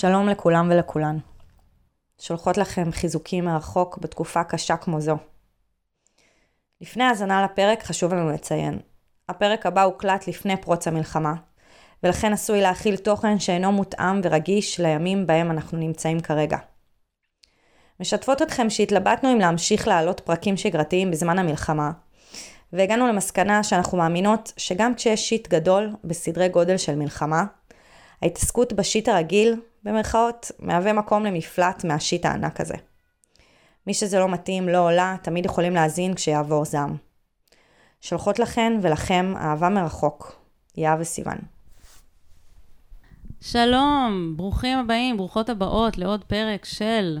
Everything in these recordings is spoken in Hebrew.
שלום לכולם ולכולן. שולחות לכם חיזוקים מרחוק בתקופה קשה כמו זו. לפני האזנה לפרק חשוב לנו לציין. הפרק הבא הוקלט לפני פרוץ המלחמה, ולכן עשוי להכיל תוכן שאינו מותאם ורגיש לימים בהם אנחנו נמצאים כרגע. משתפות אתכם שהתלבטנו אם להמשיך להעלות פרקים שגרתיים בזמן המלחמה, והגענו למסקנה שאנחנו מאמינות שגם כשיש שיט גדול בסדרי גודל של מלחמה, ההתעסקות בשיט הרגיל, במרכאות, מהווה מקום למפלט מהשיט הענק הזה. מי שזה לא מתאים, לא עולה, תמיד יכולים להאזין כשיעבור זעם. שולחות לכן ולכם אהבה מרחוק. יהב וסיוון. שלום, ברוכים הבאים, ברוכות הבאות לעוד פרק של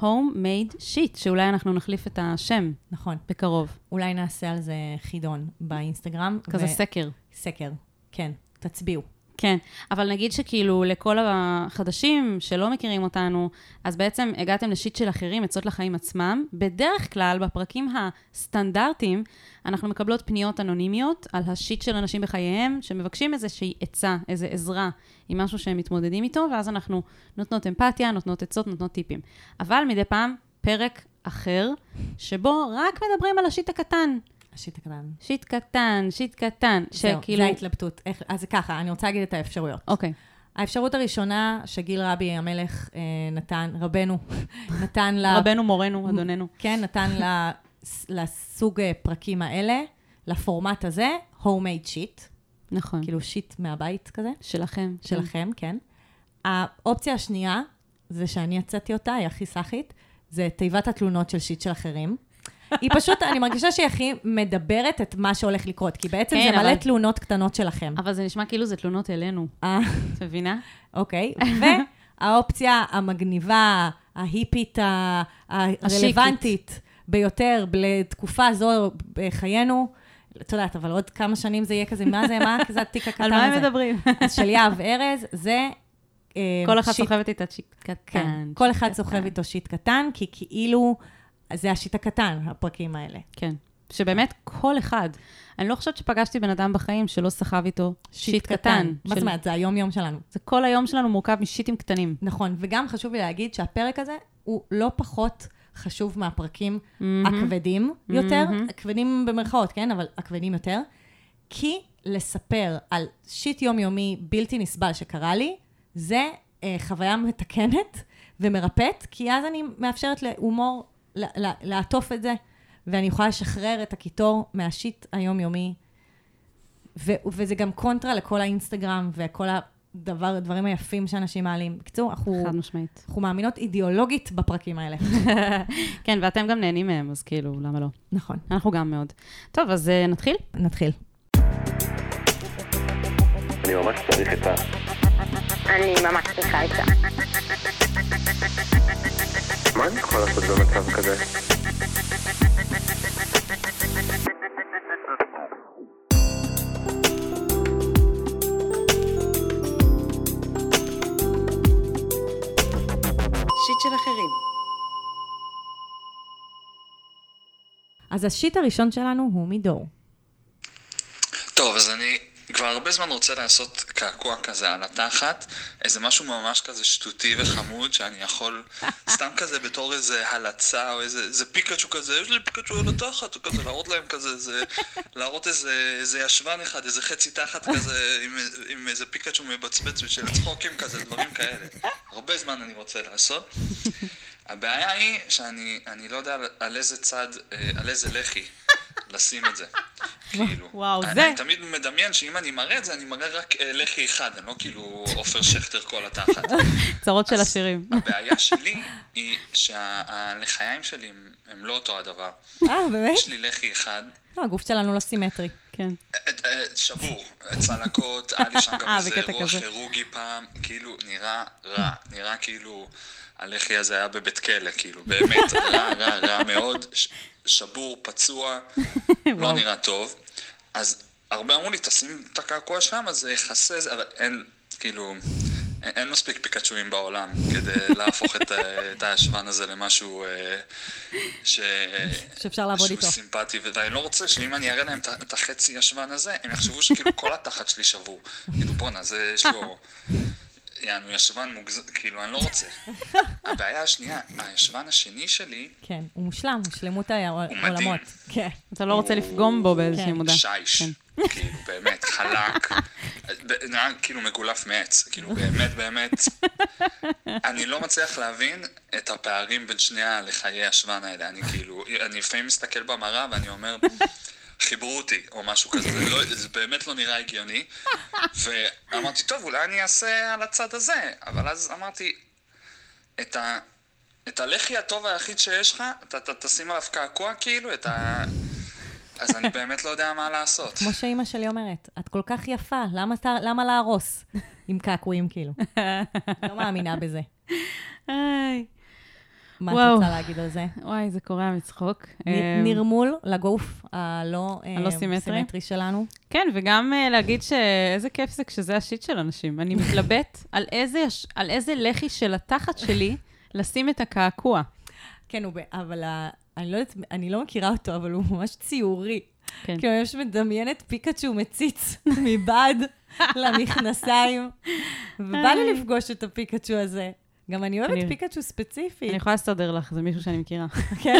Home-Made Sheet, שאולי אנחנו נחליף את השם נכון. בקרוב. אולי נעשה על זה חידון באינסטגרם. כזה סקר. סקר, כן. תצביעו. כן, אבל נגיד שכאילו לכל החדשים שלא מכירים אותנו, אז בעצם הגעתם לשיט של אחרים, עצות לחיים עצמם. בדרך כלל, בפרקים הסטנדרטיים, אנחנו מקבלות פניות אנונימיות על השיט של אנשים בחייהם, שמבקשים איזושהי עצה, איזו עזרה עם משהו שהם מתמודדים איתו, ואז אנחנו נותנות אמפתיה, נותנות עצות, נותנות טיפים. אבל מדי פעם, פרק אחר, שבו רק מדברים על השיט הקטן. השיט הקטן. שיט קטן, שיט קטן, זהו, שכאילו... זה ההתלבטות. איך, אז ככה, אני רוצה להגיד את האפשרויות. אוקיי. האפשרות הראשונה שגיל רבי המלך אה, נתן, רבנו, נתן ל... רבנו, מורנו, אדוננו. כן, נתן ל, לסוג אה, פרקים האלה, לפורמט הזה, homemade sheet, נכון. כאילו שיט מהבית כזה, שלכם. שלכם, כן. האופציה השנייה, זה שאני יצאתי אותה, היא הכי סאחית, זה תיבת התלונות של שיט של אחרים. היא פשוט, אני מרגישה שהיא הכי מדברת את מה שהולך לקרות, כי בעצם כן, זה מלא אבל- תלונות קטנות שלכם. אבל זה נשמע כאילו זה תלונות אלינו. אה, את מבינה? אוקיי, והאופציה המגניבה, ההיפית, הרלוונטית ביותר לתקופה זו בחיינו, את יודעת, אבל עוד כמה שנים זה יהיה כזה, מה זה, מה כזה התיק הקטן על הזה? מה הם מדברים? אז של יהב ארז, זה... אה, כל אחד שיט- סוחבת איתה שיט כן, קטן. כל אחד. סוחב איתו שיט קטן, כי כאילו, זה השיט הקטן, הפרקים האלה. כן. שבאמת כל אחד, אני לא חושבת שפגשתי בן אדם בחיים שלא סחב איתו שיט קטן. מה של- זאת אומרת? זה היום-יום שלנו. זה כל היום שלנו מורכב משיטים קטנים. נכון, וגם חשוב לי להגיד שהפרק הזה הוא לא פחות חשוב מהפרקים מהמם. הכבדים יותר, מהמם. הכבדים במרכאות, כן? אבל הכבדים יותר. כי לספר על שיט יומיומי בלתי נסבל שקרה לי, זה אה, חוויה מתקנת ומרפאת, כי אז אני מאפשרת להומור לעטוף את זה, ואני יכולה לשחרר את הקיטור מהשיט היומיומי. ו- וזה גם קונטרה לכל האינסטגרם וכל הדבר, הדברים היפים שאנשים מעלים. בקיצור, אנחנו, חד משמעית. אנחנו מאמינות אידיאולוגית בפרקים האלה. כן, ואתם גם נהנים מהם, אז כאילו, למה לא? נכון. אנחנו גם מאוד. טוב, אז אה, נתחיל? נתחיל. אני ממש צריך את ה... אני ממש צריכה את זה. אני יכול לעשות במצב כזה? שיט של אחרים. אז השיט הראשון שלנו הוא מדור. טוב, אז אני כבר הרבה זמן רוצה לעשות קעקוע כזה על התחת, איזה משהו ממש כזה שטותי וחמוד, שאני יכול סתם כזה בתור איזה הלצה או איזה, איזה פיקאצ'ו כזה, יש לי פיקאצ'ו על התחת, או כזה להראות להם כזה, איזה, להראות איזה, איזה ישבן אחד, איזה חצי תחת כזה, עם, עם איזה פיקאצ'ו מבצבץ בשביל צחוקים כזה, דברים כאלה. הרבה זמן אני רוצה לעשות. הבעיה היא שאני אני לא יודע על, על איזה צד, אה, על איזה לחי לשים את זה. כאילו. וואו, אני, זה- אני תמיד מדמיין שאם אני מראה את זה, אני מראה רק אה, לחי אחד, אני לא כאילו עופר שכטר כל התחת. צרות של אז השירים. הבעיה שלי היא שהלחיים שלי הם, הם לא אותו הדבר. אה, באמת? יש לי לחי אחד, לא, הגוף שלנו לא סימטרי. כן. אה, אה, שבור, צלקות, היה לי שם גם איזה אירוע כזה. כירורגי פעם, כאילו נראה רע, נראה כאילו הלחי הזה היה בבית כלא, כאילו, באמת, רע, רע, רע מאוד, שבור, פצוע, לא. נראה טוב. אז הרבה אמרו לי, תשים את הקעקוע שם, אז זה יכסה, זה", אבל אין, כאילו, אין, אין מספיק פיקצ'ואים בעולם כדי להפוך את, ה- את הישבן הזה למשהו אה, ש... שאפשר לעבוד שהוא איתו. סימפטי, ואני לא רוצה שאם אני אראה להם את החצי ישבן הזה, הם יחשבו שכאילו כל התחת שלי שבור. כאילו בואנה, זה יש לו... יענו ישבן מוגזם, כאילו, אני לא רוצה. הבעיה השנייה, הישבן השני שלי, כן, הוא מושלם, שלמות העולמות. מדהים. כן. אתה לא רוצה לפגום בו באיזושהי כן. מודע. שיש, כן. כאילו, באמת, חלק, נראה כאילו מגולף מעץ, כאילו, באמת, באמת, אני לא מצליח להבין את הפערים בין שני הלחיי השוון האלה, אני כאילו, אני לפעמים מסתכל במראה ואני אומר, חיברו אותי, או משהו כזה, זה, לא, זה באמת לא נראה הגיוני, ואמרתי, טוב, אולי אני אעשה על הצד הזה, אבל אז אמרתי, את ה... את הלחי הטוב היחיד שיש לך, אתה, אתה תשים עליו קעקוע כאילו, את ה... אז אני באמת לא יודע מה לעשות. כמו שאימא שלי אומרת, את כל כך יפה, למה, אתה, למה להרוס? עם קעקועים כאילו. לא מאמינה בזה. מה את וואו. רוצה להגיד על זה? וואי, זה קורע מצחוק. נ- אה, נרמול לגוף הלא אה, הלא סימטרי. סימטרי שלנו. כן, וגם uh, להגיד שאיזה כיף זה כשזה השיט של אנשים. אני מתלבט על איזה, על איזה לחי של התחת שלי לשים את הקעקוע. כן, הוא, אבל ה- אני לא יודעת, אני לא מכירה אותו, אבל הוא ממש ציורי. כן. כאילו, אני ממש מדמיינת פיקאצ'ו מציץ מבעד למכנסיים, ובא לי לפגוש את הפיקאצ'ו הזה. גם אני אוהבת אני- פיקאצ'ו ספציפי. אני יכולה לסדר לך, זה מישהו שאני מכירה. כן,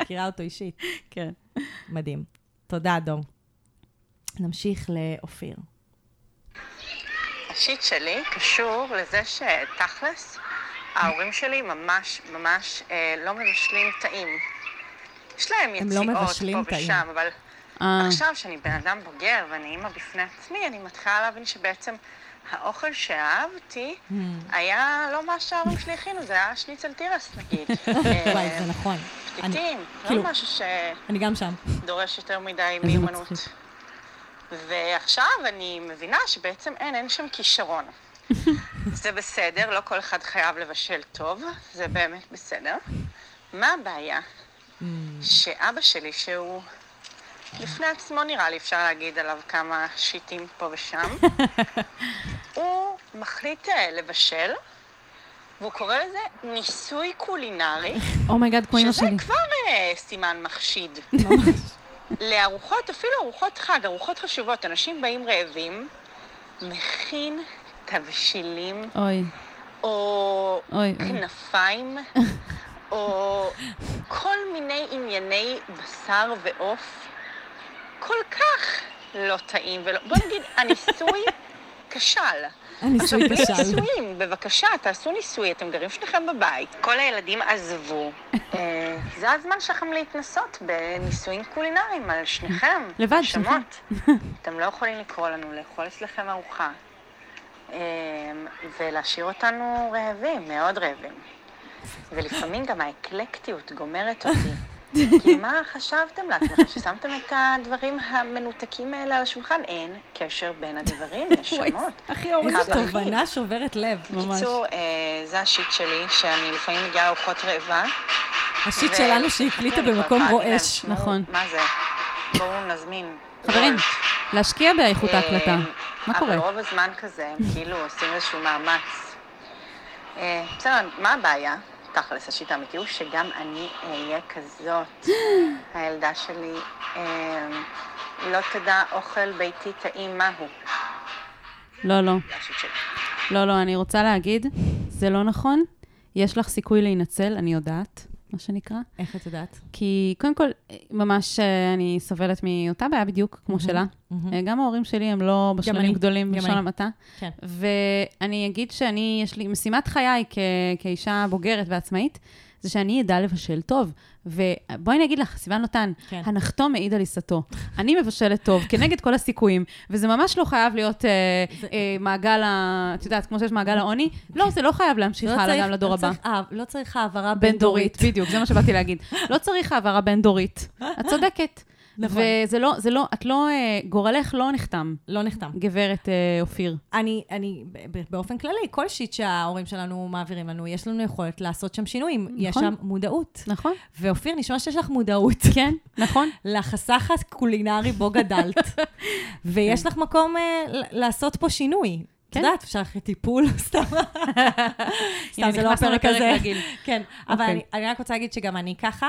מכירה אותו אישית. כן. מדהים. תודה, דור. נמשיך לאופיר. השיט שלי קשור לזה שתכלס, ההורים שלי ממש ממש אה, לא מבשלים טעים. יש להם הם לא יציאות מבשלים פה טעים. ושם, אבל אה, עכשיו שאני בן אדם בוגר ואני אימא בפני עצמי, אני מתחילה להבין שבעצם האוכל שאהבתי Hmm. היה לא מה שההורים שלי הכינו, זה היה שניצל תירס נגיד. וואי, אה, זה נכון. פתיתים, כאילו- לא משהו ש... אני גם שם. דורש יותר מדי מיומנות. ועכשיו אני מבינה שבעצם אין, אין שם כישרון. זה בסדר, לא כל אחד חייב לבשל טוב, זה באמת בסדר. מה הבעיה? שאבא שלי, שהוא לפני עצמו נראה לי, אפשר להגיד עליו כמה שיטים פה ושם, הוא מחליט אה, לבשל, והוא קורא לזה ניסוי קולינרי. oh my God, כמו אמא שזה שלי. כבר אה, סימן מחשיד. לארוחות, אפילו ארוחות חג, ארוחות חשובות, אנשים באים רעבים, מכין תבשילים, אוי, או אוי, אוי. כנפיים, או כל מיני ענייני בשר ועוף, כל כך לא טעים, ולא... בוא נגיד, הניסוי כשל. הניסוי עכשיו, כשל. בלי ניסויים, בבקשה, תעשו ניסוי, אתם גרים שניכם בבית. כל הילדים עזבו. אה, זה הזמן שלכם להתנסות בניסויים קולינריים על שניכם. לבד, נשמות. אתם לא יכולים לקרוא לנו לאכול אצלכם ארוחה. אה, ולהשאיר אותנו רעבים, מאוד רעבים. ולפעמים גם האקלקטיות גומרת אותי. כי מה חשבתם לעצמכם? ששמתם את הדברים המנותקים האלה על השולחן? אין קשר בין הדברים, נשמות. אחי, אור, איזה איזו תובנה שוברת לב. ממש. בקיצור, אה, זה השיט שלי, שאני לפעמים מגיעה לארוחות רעבה. השיט שלנו שהקליטה אני במקום רועש. "תשמעו, נכון. מה זה? בואו נזמין. חברים, וולט." להשקיע באיכות ההקלטה. אה, מה קורה? אבל רוב הזמן כזה, הם כאילו עושים איזשהו מאמץ. אה, בסדר, מה הבעיה? תכלס, השיט האמיתי הוא שגם אני אהיה כזאת. הילדה שלי אה, לא תדע אוכל ביתי טעים מהו. לא, לא. לא, לא, אני רוצה להגיד, זה לא נכון. יש לך סיכוי להינצל, אני יודעת, מה שנקרא. איך את יודעת? כי קודם כל, ממש אה, אני סובלת מאותה בעיה בדיוק, כמו שלה. אה, גם ההורים שלי הם לא אני, בשלבים גדולים בלשון. המעטה. כן. ואני אגיד שאני, יש לי משימת חיי כ- כאישה בוגרת ועצמאית, זה שאני אדע לבשל טוב. ובואי אני אגיד לך, סיוון לוטן, כן. הנחתו מעיד על עיסתו. אני מבשלת טוב, כנגד כל הסיכויים, וזה ממש לא חייב להיות אה, אה, מעגל ה... את יודעת, כמו שיש מעגל העוני, לא, זה לא חייב להמשיך לא הלאה צריך- גם לדור לא הבא. צריך- אה, לא צריך העברה בין-דורית. בדיוק, זה מה שבאתי להגיד. לא צריך העברה בין-דורית. את צודקת. נכון. וזה לא, זה לא, את לא, אה, גורלך לא נחתם, לא נחתם. גברת אה, אופיר. אני, אני, באופן כללי, כל שיט שההורים שלנו מעבירים לנו, יש לנו יכולת לעשות שם שינויים. יש שם מודעות. נכון? ואופיר, נשמע שיש לך מודעות. כן, נכון. לחסך הקולינרי בו גדלת. ויש לך מקום אה, לעשות פה שינוי. את כן. יודעת, אפשר אחרי טיפול, סתם. סתם, זה לא הפרק הזה. כן, אבל אוקיי. אני, אני רק רוצה להגיד שגם אני ככה,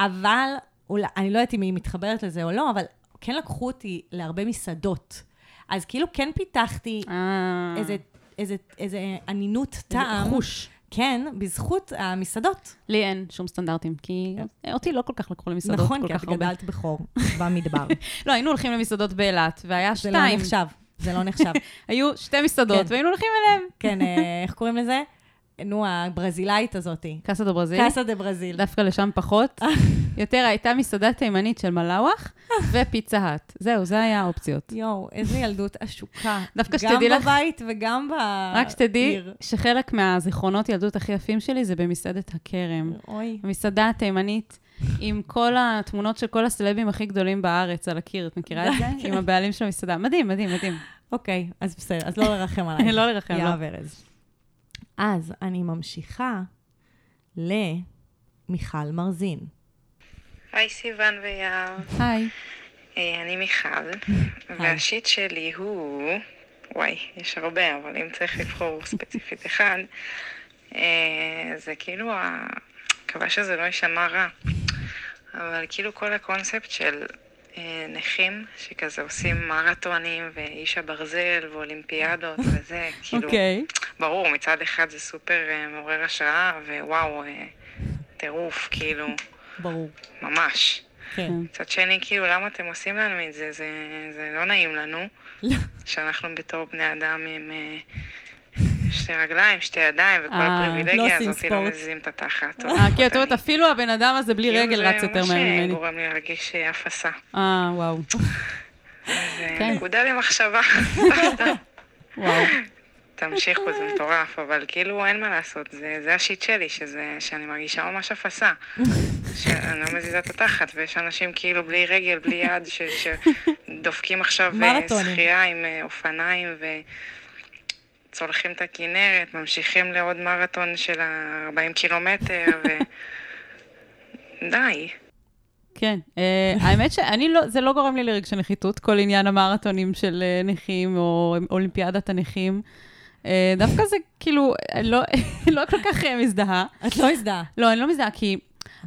אבל אולי, אני לא יודעת אם היא מתחברת לזה או לא, אבל כן לקחו אותי להרבה מסעדות. אז כאילו כן פיתחתי אה, איזה איזה, איזה אנינות טעם. חוש. כן, בזכות המסעדות. לי אין שום סטנדרטים, כי אותי לא כל כך לקחו למסעדות נכון, כל כי את כך הרבה. גדלת בחור, במדבר. לא, היינו הולכים למסעדות באילת, והיה זה לא שתיים. נחשב, זה לא נחשב. היו שתי מסעדות, כן. והיינו הולכים אליהם. כן, אה, איך קוראים לזה? נו, הברזילאית הזאתי. קאסה דה ברזיל. קאסה דה ברזיל. דווקא לשם פחות. יותר הייתה מסעדה תימנית של מלאווח ופיצה האט. זהו, זה היה האופציות. יואו, איזה ילדות עשוקה. דווקא שתדעי גם לך- בבית וגם בעיר. רק שתדעי שחלק מהזיכרונות ילדות הכי יפים שלי זה במסעדת הכרם. אוי, המסעדה התימנית, עם כל התמונות של כל הסלבים הכי גדולים בארץ על הקיר, את מכירה את זה? עם הבעלים של המסעדה. מדהים, מדהים, מדהים. אוקיי, אז בסדר, אז לא לרחם עליי. לא לרחם, לא. יואב ארז. אז אני ממשיכה למיכל מרזין. היי סיוון ויער, היי. אה, אני מיכל, והשיט שלי הוא... וואי, יש הרבה, אבל אם צריך לבחור ספציפית אחד, אה, זה כאילו, ה- מקווה שזה לא יישמע רע, אבל כאילו כל הקונספט של אה, נכים שכזה עושים מרתונים ואיש הברזל ואולימפיאדות וזה, כאילו, אוקיי. ברור, מצד אחד זה סופר אה, מעורר השראה, ווואו, אה, טירוף, כאילו, ברור. ממש. כן. מצד שני, כאילו, למה אתם עושים לנו את זה? זה, זה לא נעים לנו, שאנחנו בתור בני אדם עם אה, שתי רגליים, שתי ידיים, וכל לא הפריבילגיה הזאת לא. מזיזים את התחת. אה, כי את אומרת, אפילו הבן אדם הזה בלי כאילו, רגל רץ יותר מהר זה ממני. ממש גורם לי להרגיש אפסה. אה, וואו. אז כן. נקודה למחשבה. וואו. תמשיכו, זה מטורף, אבל כאילו אין מה לעשות, זה, זה השיט שלי, שזה, שאני מרגישה ממש אפסה. שאני לא מזיזה את התחת, ויש אנשים כאילו בלי רגל, בלי יד, ש, שדופקים עכשיו אה. שחייה עם אה, אופניים וצולחים את הכנרת, ממשיכים לעוד מרתון של ה-40 קילומטר, ו... די. כן. אה, האמת שאני לא, זה לא גורם לי לרגשי נחיתות, כל עניין המרתונים של נכים או אולימפיאדת הנכים. אה, דווקא זה כאילו, לא, לא כל כך אה, מזדהה. את לא הזדהה. לא, אני לא מזדהה, כי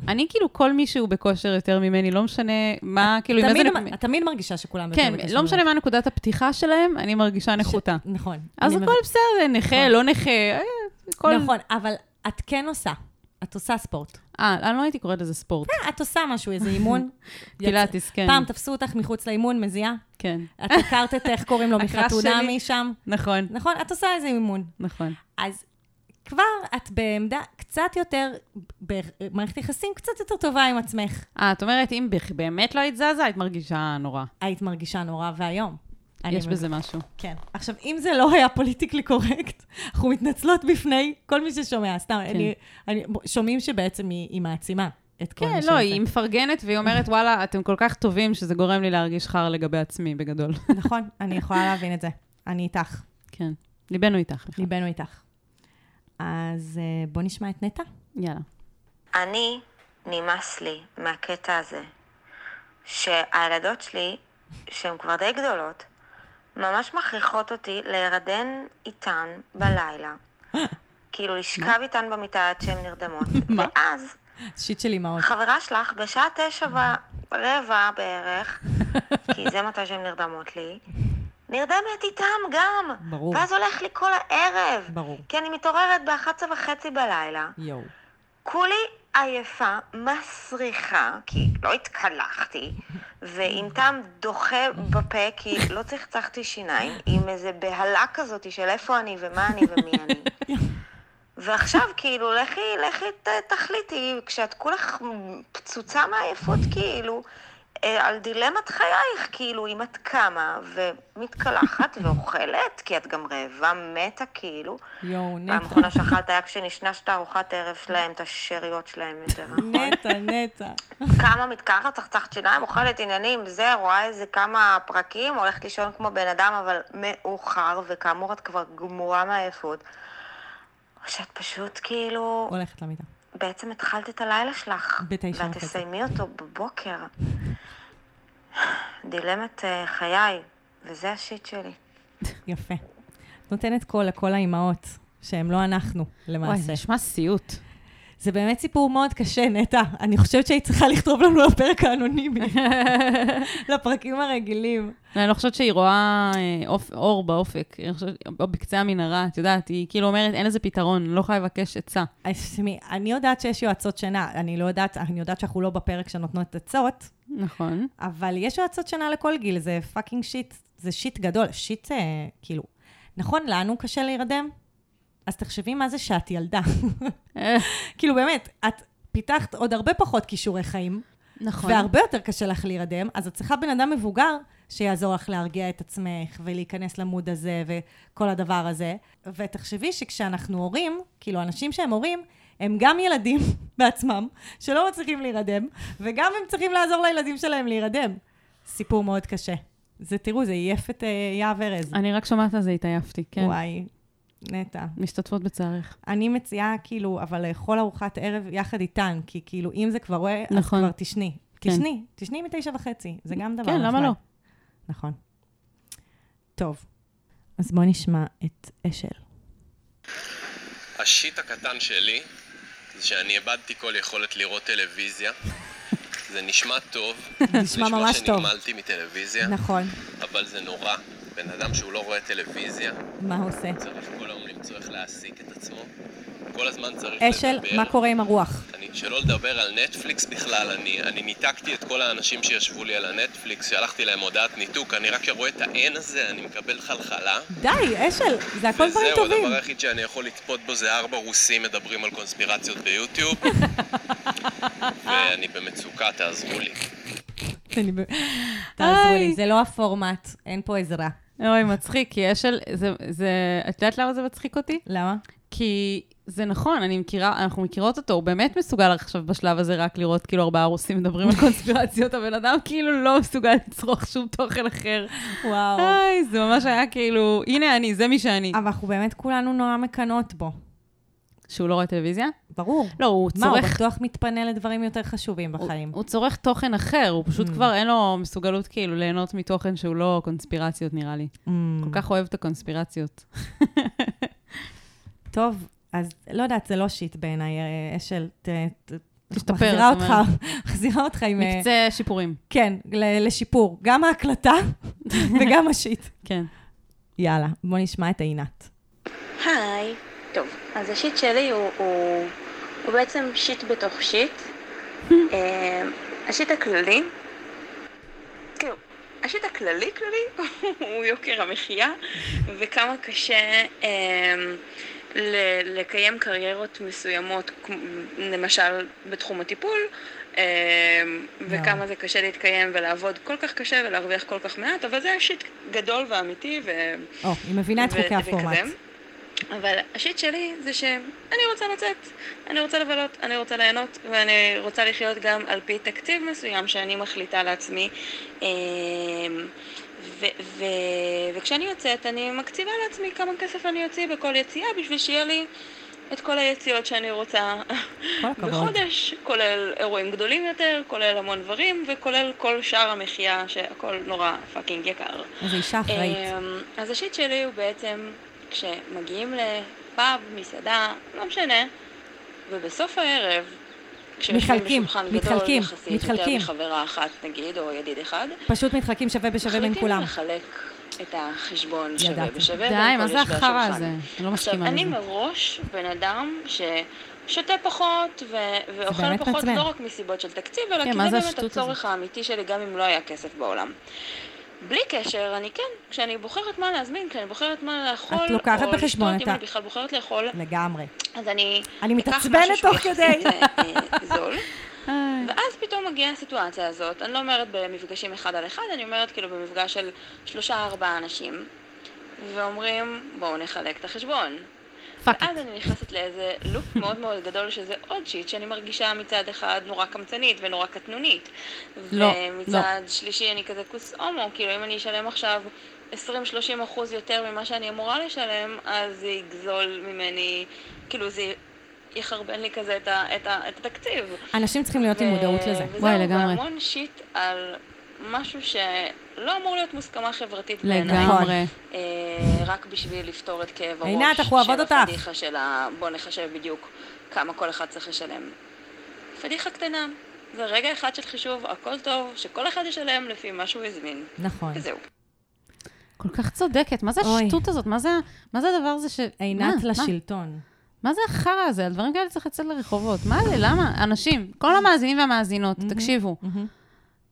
אני כאילו, כל מי שהוא בכושר יותר ממני, לא משנה מה, כאילו, עם איזה... את תמיד מרגישה שכולם יותר כן, בקשר לא משנה. מה נקודת הפתיחה שלהם, אני מרגישה נחותה. נכון. אז הכל. בסדר, נכה, נכון. לא נכה, אה, כל... נכון, אבל את כן עושה. את עושה ספורט. אה, אני לא הייתי קוראת לזה ספורט. כן, את עושה משהו, איזה אימון. פילאטיס, כן. פעם תפסו אותך מחוץ לאימון, מזיעה. כן, את הכרת את, איך קוראים לו, שלי. משם. נכון, נכון, את עושה איזה אימון. נכון. אז כבר את בעמדה קצת יותר, במערכת יחסים קצת יותר טובה עם עצמך. אה, את אומרת, אם באמת לא היית זזה, היית מרגישה נורא. היית מרגישה נורא ואיום. יש בזה משהו. כן. עכשיו, אם זה לא היה פוליטיקלי קורקט, אנחנו מתנצלות בפני כל מי ששומע, סתם, אני, אני, שומעים שבעצם היא, היא מעצימה את כל כן, מי לא. היא מפרגנת והיא אומרת, וואלה, אתם כל כך טובים שזה גורם לי להרגיש חר לגבי עצמי, בגדול. נכון, אני יכולה להבין את זה. אני איתך, כן. ליבנו איתך. מיכל. ליבנו איתך. אז אה, בוא נשמע את נטע. יאללה. אני, נמאס לי מהקטע הזה, שהילדות שלי, שהן כבר די גדולות, ממש מכריחות אותי להירדם איתן בלילה. כאילו, לשכב איתן במיטה עד שהן נרדמות. מה? ואז, שיט של אימהות. חברה שלך, בשעה תשע ורבע בערך, כי זה מתי שהן נרדמות לי, נרדמת איתם גם. ברור. ואז הולך לי כל הערב. ברור. כי אני מתעוררת ב-11 וחצי בלילה. יואו. כולי עייפה, מסריחה, כי לא התקלחתי, ועם טעם דוחה בפה, כי לא צחצחתי שיניים, עם איזה בהלה כזאת של איפה אני ומה אני ומי אני. ועכשיו, כאילו, לכי, לכי תחליטי, כשאת כולך פצוצה מעייפות, כאילו, על דילמת חייך, כאילו, אם את קמה ומתקלחת ואוכלת, כי את גם רעבה מתה, כאילו. יואו, פעם נטע. אחרונה שאכלת היה כשנשנשת ארוחת ערב שלהם, את השאריות שלהם יותר, נכון? נטע, נטע. כמה מתקלחת, צחצחת שיניים, אוכלת עניינים, זה, רואה איזה כמה פרקים, הולכת לישון כמו בן אדם, אבל מאוחר, וכאמור את כבר גמורה מעייפות. או שאת פשוט כאילו, הולכת למיטה. בעצם התחלת את הלילה שלך, בתשע ואת וחצי. תסיימי אותו בבוקר. דילמת אה, חיי, וזה ה shit שלי. יפה. נותנת קול לכל האימהות, שהן לא אנחנו, וואי, למעשה. זה נשמע סיוט. זה באמת סיפור מאוד קשה, נטע. אני חושבת שהיית צריכה לכתוב לנו לפרק האנונימי, לפרקים הרגילים. אני לא חושבת שהיא רואה אה, אור באופק, או בקצה המנהרה, את יודעת, היא כאילו אומרת, אין לזה פתרון, לא יכולה לבקש עצה. אני יודעת שיש יועצות שינה, אני לא יודעת, אני יודעת שאנחנו לא בפרק שנותנות עצות, נכון. אבל יש יועצות שינה לכל גיל, זה fucking shit, זה shit גדול, shit, אה, כאילו, נכון, לנו קשה להירדם? אז תחשבי מה זה שאת ילדה. כאילו, באמת, את פיתחת עוד הרבה פחות כישורי חיים, נכון. והרבה יותר קשה לך להירדם, אז את צריכה בן אדם מבוגר שיעזור לך להרגיע את עצמך ולהיכנס למוד הזה וכל הדבר הזה. ותחשבי שכשאנחנו הורים, כאילו, אנשים שהם הורים, הם גם ילדים בעצמם, שלא מצליחים להירדם, וגם הם צריכים לעזור לילדים שלהם להירדם. סיפור מאוד קשה. זה, תראו, זה עייף את אה, יהב ארז. אני רק שומעת על זה, התעייפתי, כן. וואי, נטע. משתתפות בצערך. אני מציעה, כאילו, אבל לאכול ארוחת ערב יחד איתן, כי כאילו, אם זה כבר רואה, אז נכון. כבר תשני. כן. תשני, תשני מתשע וחצי, זה גם דבר כן, למה נחמד. לא? נכון. טוב, אז בואו נשמע את אשל. השיט הקטן שלי זה שאני איבדתי כל יכולת לראות טלוויזיה. זה נשמע טוב. נשמע ממש טוב. שנגמלתי מטלוויזיה, נכון, אבל זה נורא. בן אדם שהוא לא רואה טלוויזיה, מה הוא עושה? צריך כל היום למצוא איך להעסיק את עצמו. כל הזמן צריך אשל, לדבר. מה קורה עם הרוח? אני, שלא לדבר על נטפליקס בכלל, אני, אני ניתקתי את כל האנשים שישבו לי על הנטפליקס, שלחתי להם הודעת ניתוק, אני רק רואה את ה-N הזה, אני מקבל חלחלה. די, אשל, זה הכל דברים וזהו, טובים. הדבר היחיד שאני יכול לצפות בו זה ארבע רוסים מדברים על קונספירציות ביוטיוב. ואני במצוקה, תעזרו לי. תעזרו לי. זה לא הפורמט, אין פה עזרה. אוי, מצחיק, כי אשל, זה, זה, את יודעת למה זה מצחיק אותי? למה? כי זה נכון, אני מכירה, אנחנו מכירות אותו, הוא באמת מסוגל עכשיו בשלב הזה רק לראות כאילו ארבעה רוסים מדברים על קונספירציות, הבן אדם כאילו לא מסוגל לצרוך שום תוכן אחר. וואו. היי, זה ממש היה כאילו, הנה אני, זה מי שאני. אבל אנחנו באמת כולנו נורא מקנות בו. שהוא לא רואה טלוויזיה? ברור. לא, הוא מה, הוא צורך... בטוח מתפנה לדברים יותר חשובים בחיים. הוא, הוא צורך תוכן אחר, הוא פשוט Mm. כבר אין לו מסוגלות כאילו ליהנות מתוכן שהוא לא קונספירציות, נראה לי. Mm. כל כך אוהב את הקונספירציות. טוב, אז לא יודעת, זה לא שיט בעיניי, אה, אשל, ת- ת- תשתפר, מחזירה אותך, אומרת. מחזירה אותך עם... אה, מקצה שיפורים, כן, ל- לשיפור. גם ההקלטה וגם השיט. כן. יאללה, בוא נשמע את עינת. היי. טוב, אז השיט שלי הוא, הוא, הוא בעצם שיט בתוך שיט. אה, השיט הכללי, כאילו, השיט הכללי כללי הוא יוקר המחיה וכמה קשה ל- לקיים קריירות מסוימות, למשל בתחום הטיפול, אה, וכמה זה קשה להתקיים ולעבוד כל כך קשה ולהרוויח כל כך מעט, אבל זה שיט גדול ואמיתי ו... או, היא מבינה את חוקי הפורמט. אבל ה shit שלי זה שאני רוצה לצאת, אני רוצה לבלות, אני רוצה ליהנות, ואני רוצה לחיות גם על פי תקציב מסוים שאני מחליטה לעצמי. אמ, ו- ו- וכשאני יוצאת, אני מקציבה לעצמי כמה כסף אני אוציא בכל יציאה בשביל שיהיה לי את כל היציאות שאני רוצה. בחודש, כולל אירועים גדולים יותר, כולל המון דברים, וכולל כל שאר המחיה, שהכל נורא fucking יקר. איזו אישה אחראית. אמ, אז השיט שלי הוא בעצם כשמגיעים לפאב, מסעדה, לא משנה, ובסוף הערב, כשיושבים מתחלקים, בשולחן גדול מתחלקים, יחסית, מתחלקים. יותר מחברה אחת נגיד, או ידיד אחד, פשוט מתחלקים שווה בשווה בין מחליטים כולם. לחלק את החשבון שווה ידעתי. בשווה די, מה זה החרא. הזה? אני לא עכשיו, מסכימה אני לזה. מראש בן אדם ששותה פחות ו- ואוכל פחות מעצבן. לא רק מסיבות של תקציב, אלא כן, כי זה באמת הצורך האמיתי שלי, גם אם לא היה כסף בעולם. בלי קשר, אני כן, כשאני בוחרת מה להזמין, כשאני בוחרת מה לאכול, את לוקחת או בחשבון לשתות, את אם ה- אני בכלל בוחרת לאכול, לגמרי. אז אני אני מתעצבנת תוך כדי. אה, זול. ואז פתאום מגיעה הסיטואציה הזאת, אני לא אומרת במפגשים אחד על אחד, אני אומרת כאילו במפגש של שלושה ארבעה אנשים, ואומרים בואו נחלק את החשבון. fuck ואז אני נכנסת לאיזה loop מאוד מאוד גדול, שזה עוד shit שאני מרגישה מצד אחד נורא קמצנית ונורא קטנונית. לא, ומצד שלישי אני כזה כוס הומו, כאילו אם אני אשלם עכשיו 20-30 אחוז יותר ממה שאני אמורה לשלם, אז זה יגזול ממני, כאילו זה יחרבן לי כזה את, ה, את, ה, את התקציב. אנשים צריכים להיות עם ו- מודעות לזה. וזהו, וואי, לגמרי. והמון שיט על משהו ש... לא אמור להיות מוסכמה חברתית בעיניי. לגמרי. אה, רק בשביל לפתור את כאב הראש עינת, אנחנו אוהבות של אותך. הפדיחה של ה... בוא נחשב בדיוק כמה כל אחד צריך לשלם. פדיחה קטנה. זה רגע אחד של חישוב, הכל טוב, שכל אחד ישלם לפי מה שהוא הזמין. נכון. וזהו. כל כך צודקת. מה זה. השטות הזאת? מה זה, מה זה הדבר הזה ש... עינת? לשלטון. מה זה החרא הזה? על דברים כאלה צריך לצאת לרחובות. מה זה? למה? אנשים, כל המאזינים והמאזינות, תקשיבו.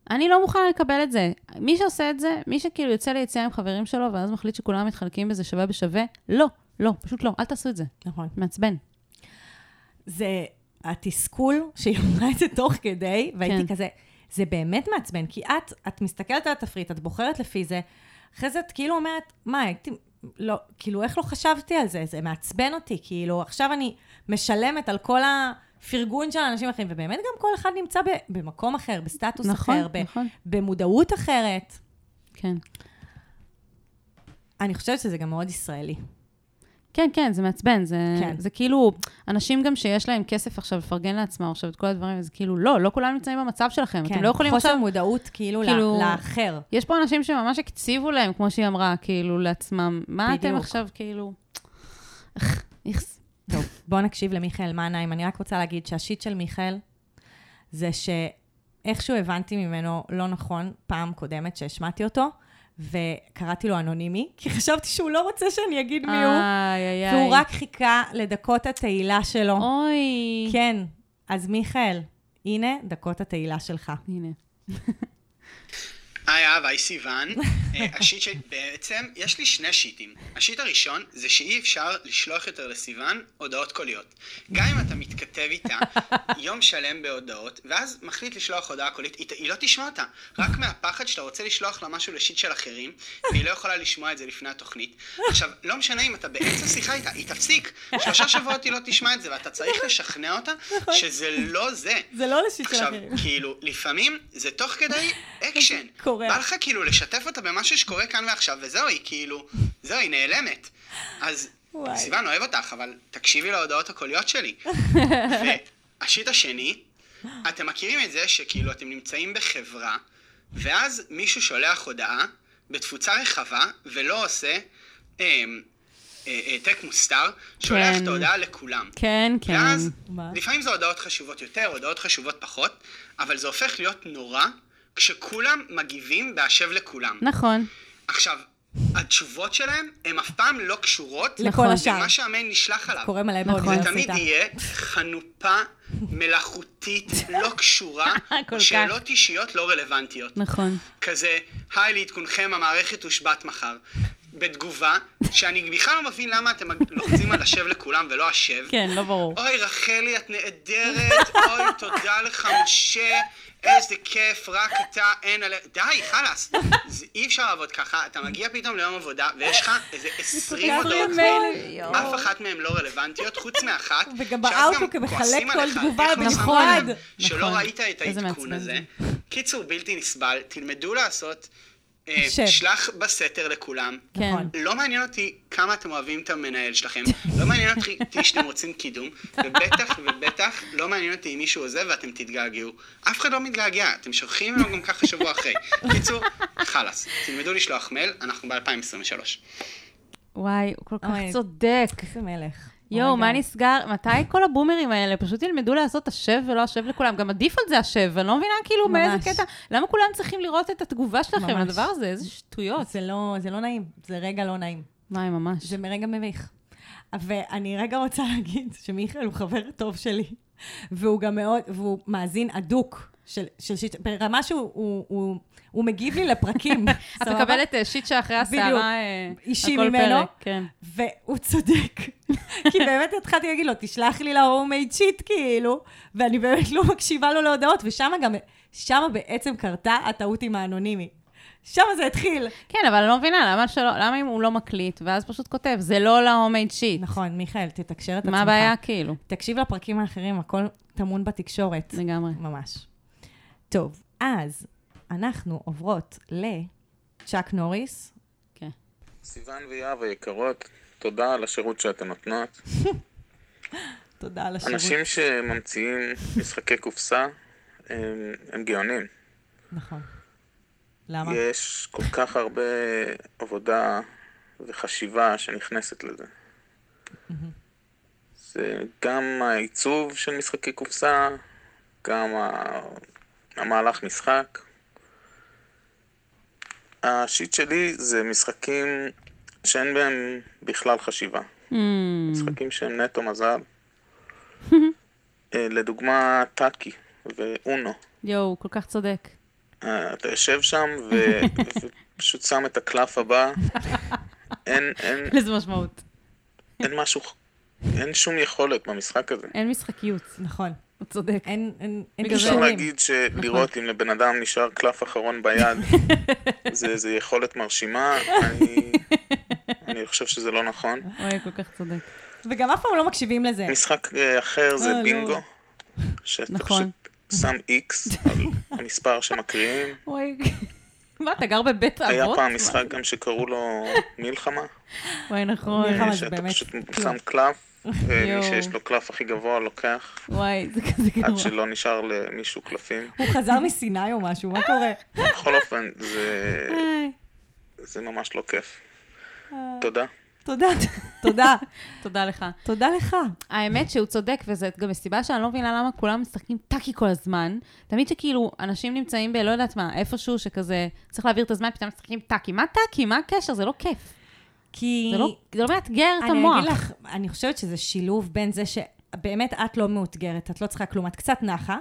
אני לא מוכנה לקבל את זה. מי שעושה את זה, מי שכאילו יוצא ליציאה עם חברים שלו, ואז מחליט שכולם מתחלקים בזה שווה בשווה, לא, לא, פשוט לא, אל תעשו את זה. נכון. מעצבן. זה התסכול שהיא אמרה את זה תוך כדי, והייתי כן. כזה, זה באמת מעצבן, כי את, את מסתכלת על התפריט, את בוחרת לפי זה, אחרי זה את כאילו אומרת, מה, הייתי, לא, כאילו, איך לא חשבתי על זה? זה מעצבן אותי, כאילו, עכשיו אני משלמת על כל הפרגון של אנשים אחרים, ובאמת גם כל אחד נמצא במקום אחר, בסטטוס נכון, אחר, נכון. במודעות אחרת. כן. אני חושבת שזה גם מאוד ישראלי. כן, כן, זה מעצבן. זה, כן. זה כאילו, אנשים גם שיש להם כסף עכשיו לפרגן לעצמם עכשיו את כל הדברים, זה כאילו, לא, לא כולם נמצאים במצב שלכם. אתם לא יכולים כן, חוסר עכשיו... מודעות כאילו, כאילו-. לאחר. יש פה אנשים שממש הקציבו להם, כמו שהיא אמרה, כאילו, לעצמם. מה אתם בדיוק. עכשיו, כאילו... איך, איכס. בואו נקשיב למיכאל מנהיים. אני רק רוצה להגיד שהשיט של מיכאל זה שאיכשהו הבנתי ממנו לא נכון פעם קודמת שהשמעתי אותו, וקראתי לו אנונימי, כי חשבתי שהוא לא רוצה שאני אגיד מי הוא, איי, איי, איי. והוא רק חיכה לדקות התהילה שלו. אוי. כן, אז מיכאל, הנה דקות התהילה שלך. הנה. היי אהב, היי סיוון. אה, השיט שבעצם, יש לי שני שיטים. השיט הראשון זה שאי אפשר לשלוח יותר לסיוון הודעות קוליות. גם אם אתה מתכתב איתה יום שלם בהודעות, ואז מחליט לשלוח הודעה קולית, היא, היא לא תשמע אותה. רק מהפחד שאתה רוצה לשלוח לה משהו לשיט של אחרים, והיא לא יכולה לשמוע את זה לפני התוכנית. עכשיו, לא משנה אם אתה באמצע שיחה איתה, היא תפסיק. שלושה שבועות היא לא תשמע את זה, ואתה צריך לשכנע אותה שזה לא זה. זה לא לשיט של עכשיו, אחרים. כאילו, לפעמים זה תוך כדי אקשן. קורע. בא לך כאילו לשתף אותה במשהו שקורה כאן ועכשיו, וזהו, היא כאילו, זהו, היא נעלמת. אז, וואי. סיוון אוהב אותך, אבל תקשיבי להודעות הקוליות שלי. והשיט השני, אתם מכירים את זה שכאילו אתם נמצאים בחברה, ואז מישהו שולח הודעה בתפוצה רחבה, ולא עושה אמ, אה, העתק מוסתר, שולח כן. את ההודעה לכולם. כן, כן. ואז, מה? לפעמים זה הודעות חשובות יותר, הודעות חשובות פחות, אבל זה הופך להיות נורא כשכולם מגיבים בהשב לכולם. נכון. עכשיו, התשובות שלהם הן אף פעם לא קשורות לכל השאר. למה שהמייל נשלח עליו. מלא זה באוניברסיטה. תמיד יהיה חנופה מלאכותית, לא קשורה. שאלות אישיות לא רלוונטיות. נכון. כזה, היי לעדכונכם, המערכת תושבת מחר. בתגובה, שאני בכלל לא מבין למה אתם לוחצים על השב לכולם ולא השב. כן, לא ברור. אוי, רחלי, את נהדרת, אוי, תודה לך, משה, איזה כיף, רק אתה, אין עליה... די, חלאס. זה- אי אפשר לעבוד ככה, אתה מגיע פתאום ליום עבודה, ויש לך איזה 20 כך הודעות מיילים. קוליות, אף אחת מהן לא רלוונטיות, חוץ מאחת, וגם הם מחלק כל עליך, תגובה בנפרד. לב שלא נכון. ראית את העדכון הזה. זה. קיצור, בלתי נסבל, תלמדו לעשות... אה, שב. שלח בסתר לכולם. כן. נכון. לא מעניין אותי כמה אתם אוהבים את המנהל שלכם, לא מעניין אותי שאתם רוצים קידום, ובטח ובטח לא מעניין אותי אם מישהו עוזב ואתם תתגעגעו. אף אחד לא מתגעגע, אתם שוכחים ממנו גם ככה שבוע אחרי. קיצור, חלאס, תלמדו לשלוח מייל, אנחנו ב-2023. וואי, הוא כל כך. צודק. איזה מלך. יואו, מה. נסגר? מתי כל הבומרים האלה פשוט ילמדו לעשות השב ולא השב לכולם? גם הדיפולט זה השב, אני לא מבינה כאילו. מאיזה קטע. למה כולם צריכים לראות את התגובה שלכם. לדבר הזה? איזה שטויות. זה לא, זה לא נעים, זה רגע לא נעים. וואי, ממש. זה רגע מביך. ואני רגע רוצה להגיד שמיכאל הוא חבר טוב שלי, והוא גם מאוד, והוא מאזין אדוק של, של שיט, ברמה שהוא הוא, הוא, הוא מגיב לי לפרקים. את? מקבלת אה, שיט שאחרי. הסערה אה, אישי ממנו. כן. והוא צודק. כי באמת התחלתי להגיד לו, תשלח לי להומייד שיט, כאילו, ואני באמת לא מקשיבה לו להודעות, ושם גם, שם בעצם קרתה הטעות עם האנונימי. שם זה התחיל. כן, אבל אני לא מבינה, למה שלא, למה אם הוא לא מקליט, ואז פשוט כותב, זה לא להומייד שיט. נכון, מיכאל, תתקשר את עצמך. מה הבעיה, כאילו? תקשיב לפרקים האחרים, הכל טמון בתקשורת. לגמרי. ממש. טוב, אז אנחנו עוברות לצ'אק נוריס. כן. סיוון ויהב היקרות, תודה על השירות שאתן נותנות. תודה על השירות. אנשים שממציאים משחקי קופסה הם, הם גאונים. נכון. למה? יש כל כך הרבה עבודה וחשיבה שנכנסת לזה. זה גם העיצוב של משחקי קופסה, גם המהלך משחק. השיט שלי זה משחקים שאין בהם בכלל חשיבה. Hmm, משחקים שהם נטו מזל. אה, לדוגמה, טאקי ואונו. יואו, כל כך צודק. אה, אתה יושב שם ו- ופשוט שם את הקלף הבא. אין, אין, לזה משמעות. אין משהו, אין שום יכולת במשחק הזה. אין משחקיות. נכון. צודק. אין, אין, אין בגלל זה- אפשר. להגיד שלראות אם לבן אדם נשאר קלף אחרון ביד, זה, זה יכולת מרשימה, אני, אני חושב שזה לא נכון. אוי, כל כך צודק. וגם אף פעם לא מקשיבים לזה. משחק אה, אחר זה אה, לא. בינגו, שאתה נכון. פשוט שם איקס על המספר שמקריאים. אוי, מה, אתה גר בבית אבות? היה פעם? משחק גם שקראו לו מלחמה, וואי, נכון. מלחמה. זה שאתה באמת פשוט כלום. שם קלף, ומי יואו. שיש לו קלף הכי גבוה לוקח, וואי, זה כזה עד גרוע. שלא נשאר למישהו קלפים. הוא חזר מסיני או משהו, מה קורה? בכל אופן, זה, זה ממש לא כיף. תודה. תודה, תודה, תודה לך. תודה לך. האמת שהוא צודק, וזאת גם הסיבה שאני לא מבינה למה כולם משחקים טאקי כל הזמן. תמיד שכאילו, אנשים נמצאים ב... לא יודעת מה, איפשהו שכזה, צריך להעביר את הזמן, פתאום משחקים טאקי. מה טאקי? מה הקשר? זה לא כיף. כי... זה לא, זה לא מאתגר את אני המוח. אגיד לך, אני חושבת שזה שילוב בין זה שבאמת את לא מאותגרת, את לא צריכה כלום, את קצת נחה,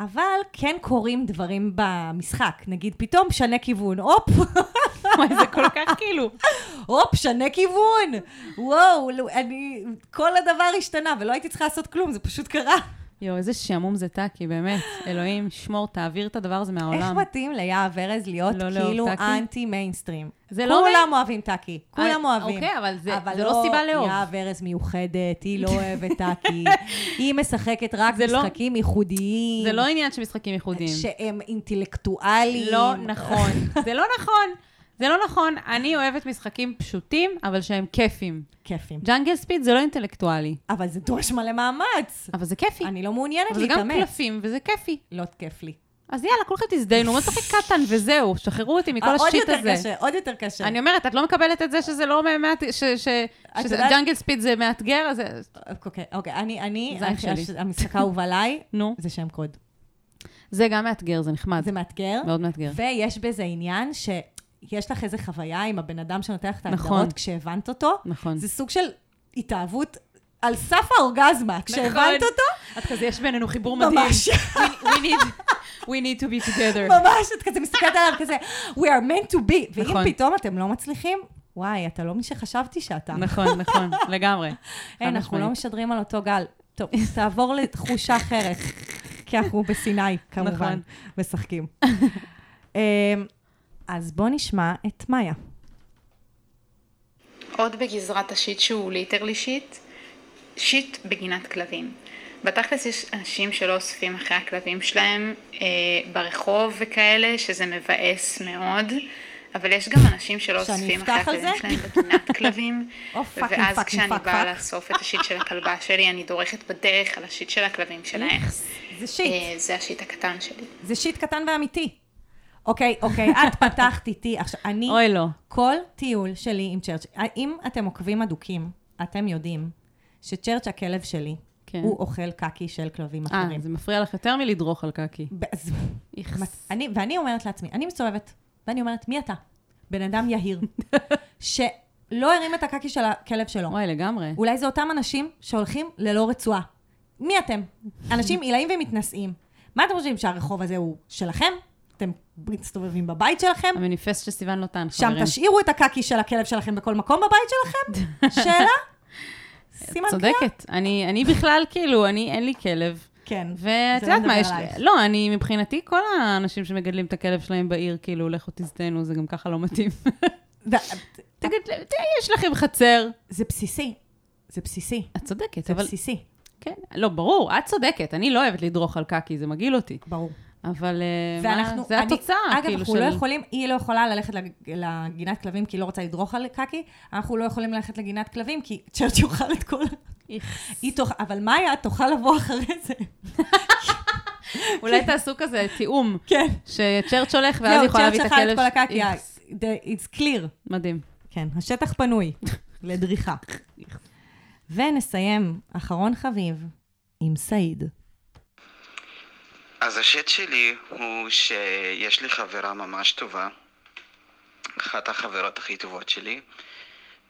אבל כן קורים דברים במשחק. נגיד, פתאום שנה כיוון, הופ, וואי, זה כל כך כאילו... הופ, שנה כיוון. וואו, אני, כל הדבר השתנה, ולא הייתי צריכה לעשות כלום, זה פשוט קרה. יואו, איזה שעמום זה טאקי, באמת. אלוהים, שמור, תעביר את הדבר הזה איך מהעולם. מתאים ליהב ארז להיות לא לאהוב כאילו? אנטי מיינסטרים? זה לא כולם אוהבים טאקי, כולם אה, אוהבים. אוקיי, אבל זה- זה לא סיבה לאהוב. יהב ארז מיוחדת, היא לא אוהבת טאקי, היא משחקת רק לא- משחקים ייחודיים. זה לא עניין של משחקים ייחודיים. שהם אינטלקטואליים. לא נכון. זה לא נכון. זה לא נכון. אני אוהבת משחקים פשוטים, אבל שהם כיפים. כיפים. ג'אנגל ספיד זה לא אינטלקטואלי, אבל זה דורש מלא מאמץ. אבל זה כיפי. אני לא מעוניינת אבל זה גם להתאמץ. קלפים, וזה כיפי. לא כיף לי. אז יאללה, כולכם תזדיינו, מה צריך קטן וזהו, שחררו אותי מכל אה, עוד השיט יותר הזה. קשה, עוד יותר קשה. אני אומרת, את לא מקבלת את זה שזה לא מעט, ש- ש- שזה- יודעת- ג'אנגל ספיד זה מאתגר, אז אוקיי, אוקיי, אני, אני. המשחק האהוב עליי, נו. זה שם קוד. זה גם מאתגר, זה נחמד. זה מאתגר. מאוד מאתגר. ויש בזה עניין שיש לך איזה חוויה עם הבן אדם שנותן לך את נכון. ההגדרות כשהבנת אותו. נכון. זה סוג של התאהבות על סף האורגזמה. כשהבנת אותו, את כזה, יש בינינו חיבור מדהים. ממש. We we need, we need to be together. ממש, את כזה מסתכלת עליו כזה, we are meant to be. ואם נכון. פתאום אתם לא מצליחים, וואי, אתה לא מי שחשבתי שאתה. נכון, נכון, לגמרי. אין, אנחנו לא. משדרים על אותו גל. טוב, תעבור לתחושה אחרת, כי אנחנו בסיני, כמובן, נכון. משחקים. אז בואו נשמע את מאיה. עוד בגזרת ה shit שהוא literally shit, shit בגינת כלבים. בתכלס יש אנשים שלא אוספים אחרי הכלבים שלהם אה, ברחוב וכאלה, שזה מבאס מאוד, אבל יש גם אנשים שלא אוספים אחרי הכלבים זה? שלהם בגינת כלבים, fucking ואז fucking כשאני באה. לאסוף את ה shit של הכלבה שלי, אני דורכת בדרך על ה shit של הכלבים שלהם. זה shit. אה, זה ה shit הקטן שלי. זה shit קטן ואמיתי. אוקיי, אוקיי, את פתחת איתי. עכשיו, אני, אוי, לא. כל טיול שלי עם צ'רץ', אם אתם עוקבים אדוקים, אתם יודעים שצ'רץ' הכלב שלי, כן. הוא אוכל קקי של כלבים אה, אחרים. זה מפריע לך יותר מלדרוך על קקי. איכס. אני, ואני אומרת לעצמי, אני מסתובבת, ואני אומרת, מי אתה? בן אדם יהיר, שלא הרים את הקקי של הכלב שלו. וואי, לגמרי. אולי זה אותם אנשים שהולכים ללא רצועה. מי אתם? אנשים עילאים ומתנשאים. מה אתם חושבים, שהרחוב הזה הוא שלכם? אתם מסתובבים בבית שלכם? המניפסט שסיוון נתן, שם חברים. תשאירו את הקקי של הכלב שלכם בכל מקום בבית שלכם? שאלה? סימן קריאה? צודקת. אני, אני בכלל, כאילו, אני, אין לי כלב. כן. ואת זה לא יודעת מה, יש... עלייך. לא, אני, מבחינתי, כל האנשים שמגדלים את הכלב שלהם בעיר, כאילו, לכו תזדיינו, זה גם ככה לא מתאים. תגיד, יש לכם חצר. זה בסיסי. זה בסיסי. את צודקת, זה אבל... בסיסי. כן, לא, ברור, את צודקת. אני לא אוהבת לדרוך על קקי, זה מגעיל אותי. ברור. אבל אה, ואנחנו, מה, זה אני- התוצאה, אגב, כאילו, אנחנו של... לא יכולים, היא לא יכולה ללכת לג- לגינת כלבים כי היא לא רוצה לדרוך על קקי, אנחנו לא יכולים ללכת לגינת כלבים כי צ'רץ' יאכל את כל... תאכל, אבל מאיה תוכל לבוא אחרי זה. אולי תעשו כזה תיאום. כן. שצ'רץ' הולך, ואז זהו, היא יכולה להביא את אכל הכלב. את כל הקקי, it's clear. מדהים. כן, השטח פנוי לדריכה. ונסיים, אחרון חביב, עם סעיד. אז השיט שלי הוא שיש לי חברה ממש טובה, אחת החברות הכי טובות שלי,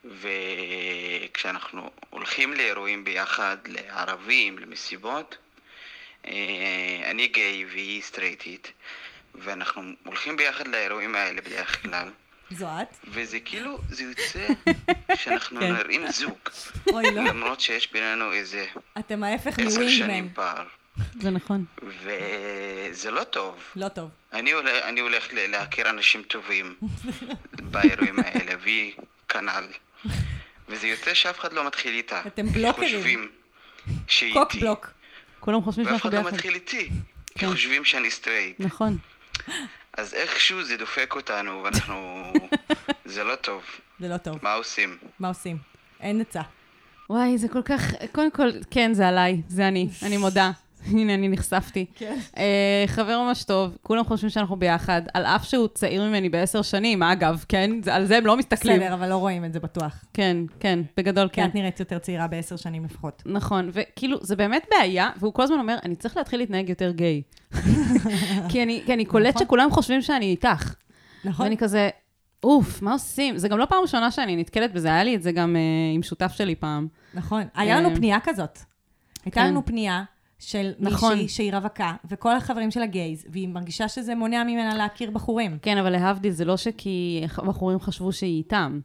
וכשאנחנו הולכים לאירועים ביחד, לערבים, למסיבות, אה, אני גיי והיא סטרייטית, ואנחנו הולכים ביחד לאירועים האלה בדרך כלל, זו את? וזה כאילו, זה יוצא שאנחנו כן. נראים זוג, אוי, לא. למרות שיש בינינו איזה אתם ההפך עשר מווינגמן. שנים פער, זה נכון. וזה לא טוב. לא טוב. אני הולך, אני הולך ל- להכיר אנשים טובים באירועים האלה, והיא כנ"ל. וזה יוצא שאף אחד לא מתחיל איתה. אתם כי blockers. חושבים שהיא קוק איתי. בלוק. כולם חושבים ואף שאנחנו אחד לא ביחד. מתחיל איתי. כי כן. חושבים שאני straight. נכון. אז איכשהו זה דופק אותנו, ואנחנו... זה לא טוב. זה לא טוב. מה עושים? מה עושים? אין עצה. וואי, זה כל כך... קודם כל, כן, זה עליי, זה אני, אני מודה. הנה, אני נחשפתי. כן. אה, חבר ממש טוב, כולם חושבים שאנחנו ביחד, על אף שהוא צעיר ממני בעשר שנים, אגב, כן? זה- על זה הם לא מסתכלים. בסדר, אבל לא רואים את זה בטוח. כן, כן, בגדול כי כן. את נראית יותר צעירה בעשר שנים לפחות. נכון, וכאילו, זה באמת בעיה, והוא כל הזמן אומר, אני צריך להתחיל להתנהג יותר גיי. כי אני, כי אני קולט נכון. שכולם חושבים שאני איתך. נכון. ואני כזה, אוף, מה עושים? זה גם לא פעם ראשונה שאני נתקלת בזה, היה לי את זה גם אה, עם שותף שלי פעם. נכון. היה לנו אה, פנייה כזאת. הייתה כן. לנו פנייה של נכון. מישהי שהיא רווקה, וכל החברים שלה gays, והיא מרגישה שזה מונע ממנה להכיר בחורים. כן, אבל להבדיל, זה לא שכי הבחורים חשבו שהיא איתם.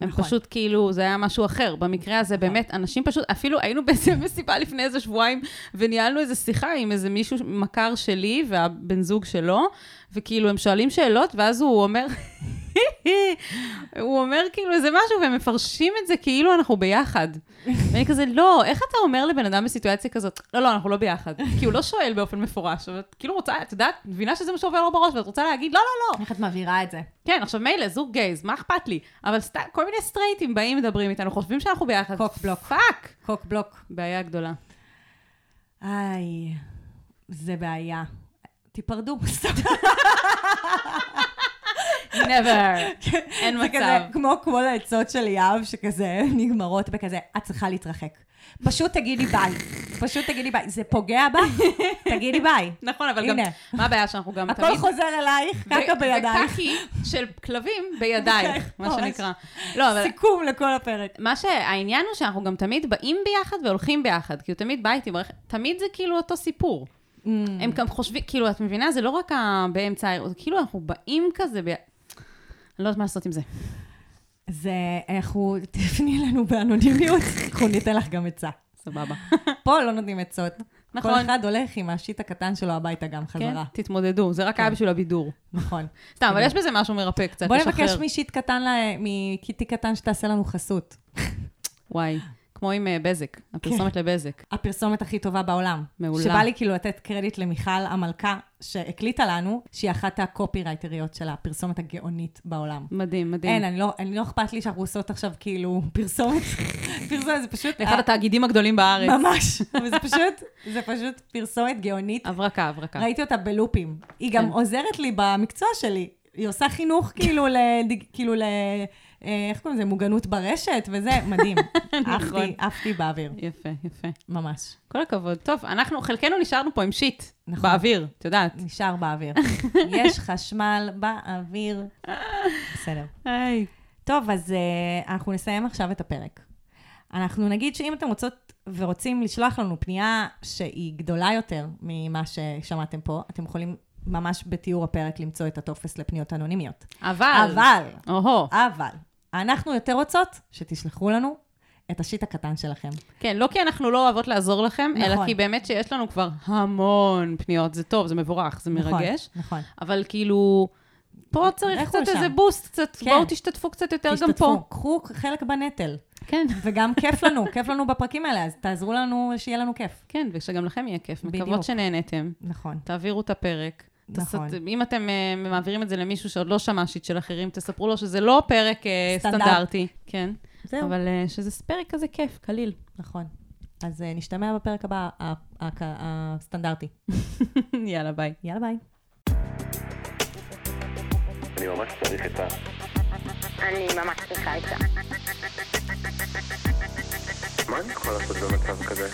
הם נכון. פשוט כאילו, זה היה משהו אחר. במקרה הזה, באמת, אנשים פשוט, אפילו היינו באיזה מסיבה לפני איזה שבועיים, וניהלנו איזה שיחה עם איזה מישהו, מכר שלי והבן זוג שלו, וכאילו, הם שואלים שאלות, ואז הוא אומר, הוא אומר כאילו איזה משהו, והם מפרשים את זה כאילו אנחנו ביחד. ואני כזה, לא, איך אתה אומר לבן אדם בסיטואציה כזאת, לא, לא, אנחנו לא ביחד. כי הוא לא שואל באופן מפורש, אבל את כאילו רוצה, את יודעת, מבינה שזה מה שעובר לו בראש, ואת רוצה להגיד, לא, לא, לא. איך את מבהירה את זה? כן, עכשיו מילא, זוג gays, מה אכפת לי? אבל סתם, כל מיני סטרייטים באים, מדברים איתנו, חושבים שאנחנו ביחד. cock block. Fuck. Cock block. בעיה גדולה. איי, זה בעיה. תיפרדו. never. אין מצב. כזה, כמו כל העצות של יהב, שכזה נגמרות בכזה, את צריכה להתרחק. פשוט תגידי ביי. פשוט תגידי ביי. זה פוגע בה? תגידי ביי. נכון, אבל גם. מה הבעיה שאנחנו גם הכל חוזר אלייך, קקה בידייך. וקקי של כלבים בידייך, מה. שנקרא. לא, אבל... סיכום לכל הפרק. מה שהעניין הוא שאנחנו גם תמיד באים ביחד והולכים ביחד, כי הוא תמיד בא איתי ברכב, תמיד זה כאילו אותו סיפור. Mm. הם גם חושבים, כאילו, את מבינה? זה לא רק באמצע כאילו אנחנו באים כזה, לא יודעת מה לעשות עם זה. זה, אנחנו, תפני לנו באנונימיות, אנחנו ניתן לך גם עצה. סבבה. פה לא נותנים עצות. נכון. כל אחד הולך עם השיט הקטן שלו הביתה גם כן, חזרה. תתמודדו, זה רק כן. היה בשביל הבידור. נכון. סתם, אבל כאילו. יש בזה משהו מרפא קצת, בוא לשחרר. נבקש משיט קטן, מקיטי קטן שתעשה לנו חסות. וואי, כמו עם אה, בזק, הפרסומת לבזק. הפרסומת הכי טובה בעולם. מעולה. שבא לי כאילו לתת קרדיט למיכל המלכה, שהקליטה לנו, שהיא אחת הקופירייטריות של הפרסומת הגאונית בעולם. מדהים, מדהים. אין, אני לא, אני לא אכפת לי שאנחנו עושות עכשיו כאילו פרסומת, פרסומת, זה פשוט... לאחד התאגידים הגדולים בארץ. ממש, אבל זה פשוט, זה פשוט פרסומת גאונית. הברקה, הברקה. ראיתי אותה בלופים. היא גם כן. עוזרת לי במקצוע שלי. היא עושה חינוך כאילו ל... כאילו ל... אה, איך קוראים לזה? מוגנות ברשת וזה, מדהים. נכון. עפתי, עפתי באוויר. יפה, יפה. ממש. כל הכבוד. טוב, אנחנו, חלקנו נשארנו פה עם שיט. נכון. באוויר, את יודעת. נשאר באוויר. יש חשמל באוויר. בסדר. היי. טוב, אז uh, אנחנו נסיים עכשיו את הפרק. אנחנו נגיד שאם אתם רוצות ורוצים לשלוח לנו פנייה שהיא גדולה יותר ממה ששמעתם פה, אתם יכולים ממש בתיאור הפרק למצוא את הטופס לפניות אנונימיות. אבל. אבל, אוהו. אבל, אנחנו יותר רוצות שתשלחו לנו את השיט הקטן שלכם. כן, לא כי אנחנו לא אוהבות לעזור לכם, אלא נכון. כי באמת שיש לנו כבר המון פניות. זה טוב, זה מבורך, זה נכון, מרגש. נכון. אבל כאילו, פה צריך קצת. איזה בוסט, קצת, כן. בואו תשתתפו קצת יותר גם תשתתפו, פה. קחו חלק בנטל. כן. וגם כיף לנו, כיף לנו בפרקים האלה, אז תעזרו לנו שיהיה לנו כיף. כן, ושגם לכם יהיה כיף. בדיוק. מקוות שנהנתם. נכון. תעבירו את הפרק. נכון. תסת, אם אתם uh, מעבירים את זה למישהו שעוד לא שמע שיט של אחרים, תספרו לו שזה לא פרק uh, סטנדרט. סטנדרטי. כן. זהו. אבל uh, שזה פרק כזה כיף, קליל. נכון. אז uh, נשתמע בפרק הבא, הסטנדרטי. יאללה, ביי. יאללה, ביי. אני ממש צריך את ה... אני ממש צריכה את ה... מה אני יכול לעשות במצב כזה?